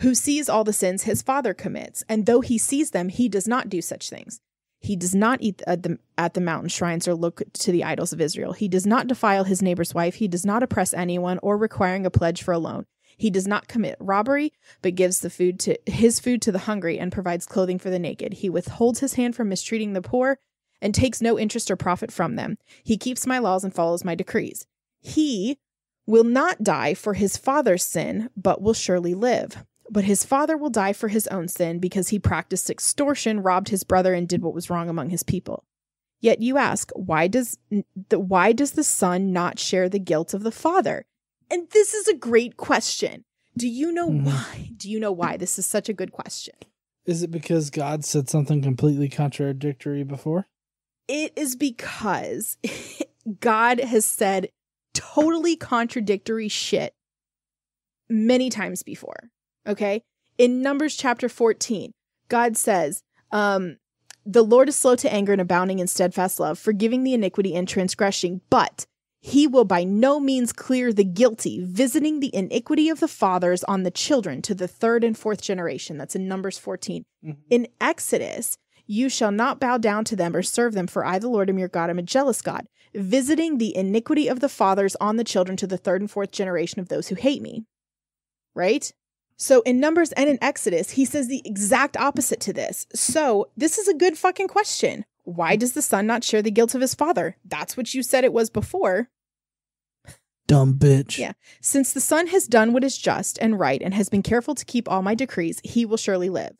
who sees all the sins his father commits, and though he sees them, he does not do such things. He does not eat at the, at the mountain shrines or look to the idols of Israel. He does not defile his neighbor's wife. He does not oppress anyone or requiring a pledge for a loan. He does not commit robbery, but gives the food to his food to the hungry and provides clothing for the naked. He withholds his hand from mistreating the poor and takes no interest or profit from them. He keeps my laws and follows my decrees. He will not die for his father's sin, but will surely live. But his father will die for his own sin because he practiced extortion, robbed his brother, and did what was wrong among his people. Yet you ask, why does the why does the son not share the guilt of the father? And this is a great question. Do you know
Mhm.
why? Do you know why? This is such a good question.
Is it because God said something completely contradictory before?
It is because God has said totally contradictory shit many times before. Okay. In Numbers chapter 14, God says, um, the Lord is slow to anger and abounding in steadfast love, forgiving the iniquity and transgressing, but he will by no means clear the guilty, visiting the iniquity of the fathers on the children to the third and fourth generation. That's in Numbers 14. Mm-hmm. In Exodus, you shall not bow down to them or serve them, for I, the Lord, am your God, am a jealous God, visiting the iniquity of the fathers on the children to the third and fourth generation of those who hate me. Right? So in Numbers and in Exodus, he says the exact opposite to this. So this is a good fucking question. Why does the son not share the guilt of his father? That's what you said it was before.
Dumb bitch.
Yeah. Since the son has done what is just and right and has been careful to keep all my decrees, he will surely live.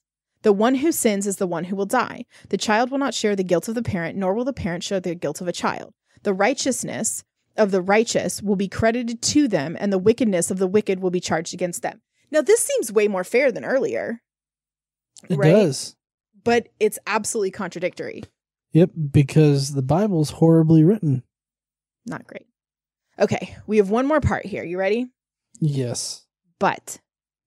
The one who sins is the one who will die. The child will not share the guilt of the parent, nor will the parent share the guilt of a child. The righteousness of the righteous will be credited to them, and the wickedness of the wicked will be charged against them. Now, this seems way more fair than earlier,
It
right?
does.
but it's absolutely contradictory.
Yep, because the Bible's horribly written.
Not great. Okay, we have one more part here. You ready?
Yes.
but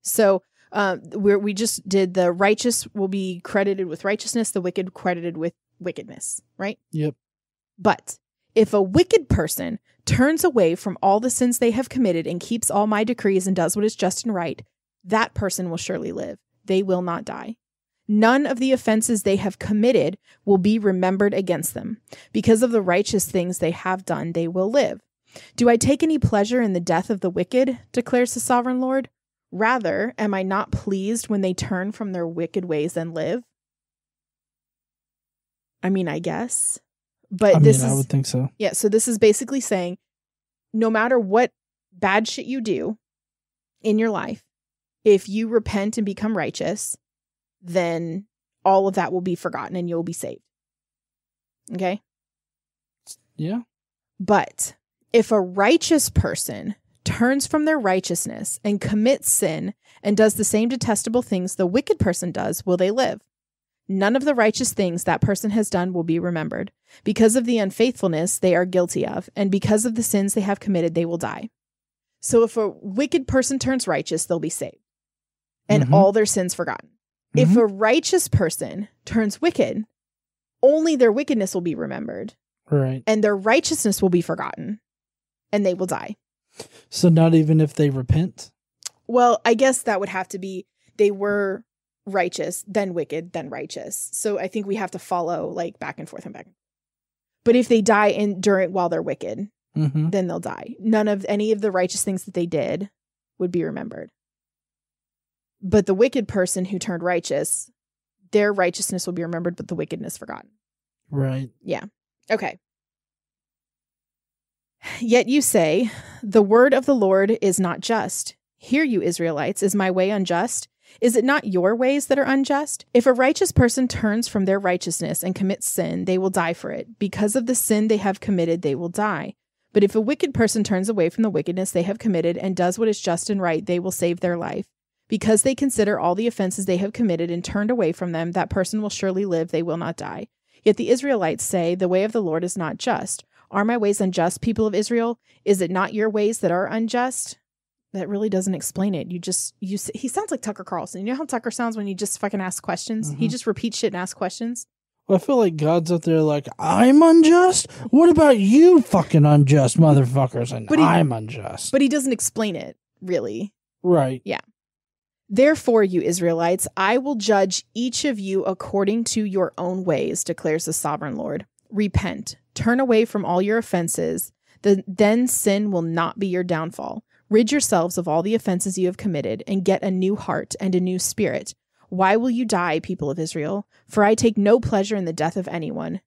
so um we we just did the righteous will be credited with righteousness the wicked credited with wickedness right
Yep.
but if a wicked person turns away from all the sins they have committed and keeps all my decrees and does what is just and right that person will surely live they will not die None of the offenses they have committed will be remembered against them. Because of the righteous things they have done, they will live. Do I take any pleasure in the death of the wicked? declares the sovereign Lord. Rather, am I not pleased when they turn from their wicked ways and live? I mean, I guess. But
I
this
mean,
is
I would think so.
yeah, so this is basically saying no matter what bad shit you do in your life, if you repent and become righteous, then all of that will be forgotten and you'll be saved. Okay.
Yeah.
But if a righteous person turns from their righteousness and commits sin and does the same detestable things the wicked person does, will they live? None of the righteous things that person has done will be remembered. Because of the unfaithfulness they are guilty of, and because of the sins they have committed, they will die. So if a wicked person turns righteous, they'll be saved and
Mhm.
all their sins forgotten. If
Mhm.
a righteous person turns wicked, only their wickedness will be remembered
Right.
and their righteousness will be forgotten and they will die.
So not even if they repent.
Well, I guess that would have to be they were righteous, then wicked, then righteous. So I think we have to follow like back and forth and back. But if they die in during while they're wicked,
Mm-hmm.
then they'll die. None of any of the righteous things that they did would be remembered. But the wicked person who turned righteous, their righteousness will be remembered, but the wickedness forgotten.
Right. Yeah.
Okay. Yet you say, The word of the Lord is not just. Hear you, Israelites, is my way unjust? Is it not your ways that are unjust? If a righteous person turns from their righteousness and commits sin, they will die for it. Because of the sin they have committed, they will die. But if a wicked person turns away from the wickedness they have committed and does what is just and right, they will save their life. Because they consider all the offenses they have committed and turned away from them, that person will surely live, they will not die. Yet the Israelites say, The way of the Lord is not just. Are my ways unjust, people of Israel? Is it not your ways that are unjust? That really doesn't explain it. You just you he sounds like Tucker Carlson. You know how Tucker sounds when you just fucking ask questions? He
Mhm.
just repeats shit and asks questions.
Well, I feel like God's up there like, I'm unjust? What about you fucking unjust motherfuckers? And
But he-
I'm unjust.
But he doesn't explain it, really.
right. Yeah.
Therefore, you Israelites, I will judge each of you according to your own ways, declares the sovereign Lord. Repent, turn away from all your offenses, the, then sin will not be your downfall. Rid yourselves of all the offenses you have committed, and get a new heart and a new spirit. Why will you die, people of Israel? For I take no pleasure in the death of anyone.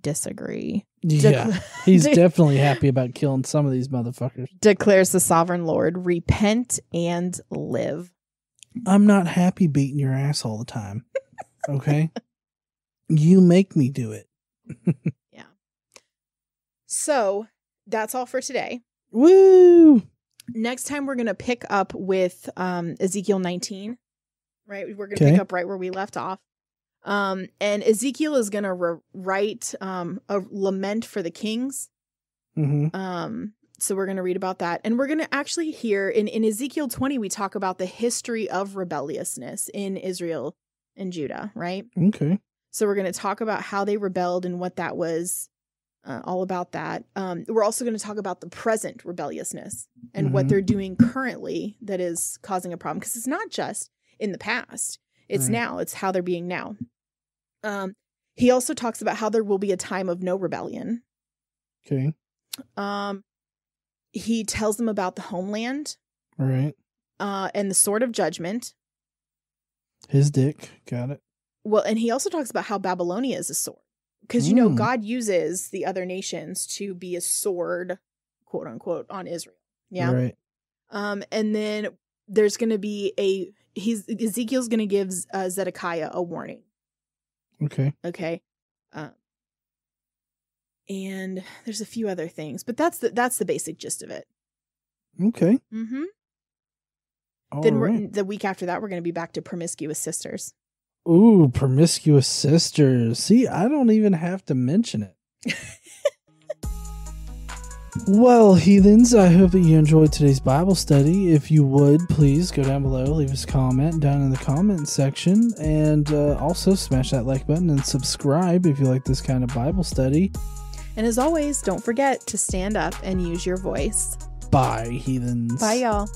Disagree.
Yeah. He's definitely happy about killing some of these motherfuckers.
declares the sovereign Lord. Repent and live.
I'm not happy beating your ass all the time. Okay? you make me do it.
So that's all for today.
Woo!
next time we're going to pick up with um Ezekiel 19 right we're going to
Okay.
pick up right where we left off um and Ezekiel is going to re- write um a lament for the kings
Mm-hmm.
um so we're going to read about that and we're going to actually hear in in Ezekiel 20 we talk about the history of rebelliousness in Israel and Judah right
Okay.
So we're going to talk about how they rebelled and what that was, uh, all about that. Um, we're also going to talk about the present rebelliousness and what
Mhm.
they're doing currently that is causing a problem because it's not just in the past; it's
Right.
now. It's how they're being now. Um, he also talks about how there will be a time of no rebellion.
Okay.
Um, he tells them about the homeland
All right.
uh, and the sword of judgment.
His dick. Got it.
Well, and he also talks about how Babylonia is a sword. Because, you know,
Mm.
God uses the other nations to be a sword, quote unquote, on Israel. Yeah.
Right.
Um, and then there's going to be a, he's, Ezekiel's going to give uh, Zedekiah a warning.
Okay.
Okay. Um, and there's a few other things, but that's the, that's the basic gist of it.
Okay.
Mm-hmm.
All
then
right.
the week after that, we're going to be back to promiscuous sisters.
Ooh, promiscuous sisters. See, I don't even have to mention it. well, heathens, I hope that you enjoyed today's Bible study. If you would, please go down below, leave us a comment down in the comment section, and uh, also smash that like button and subscribe if you like this kind of Bible study.
And as always, don't forget to stand up and use your voice.
Bye, heathens.
Bye, y'all.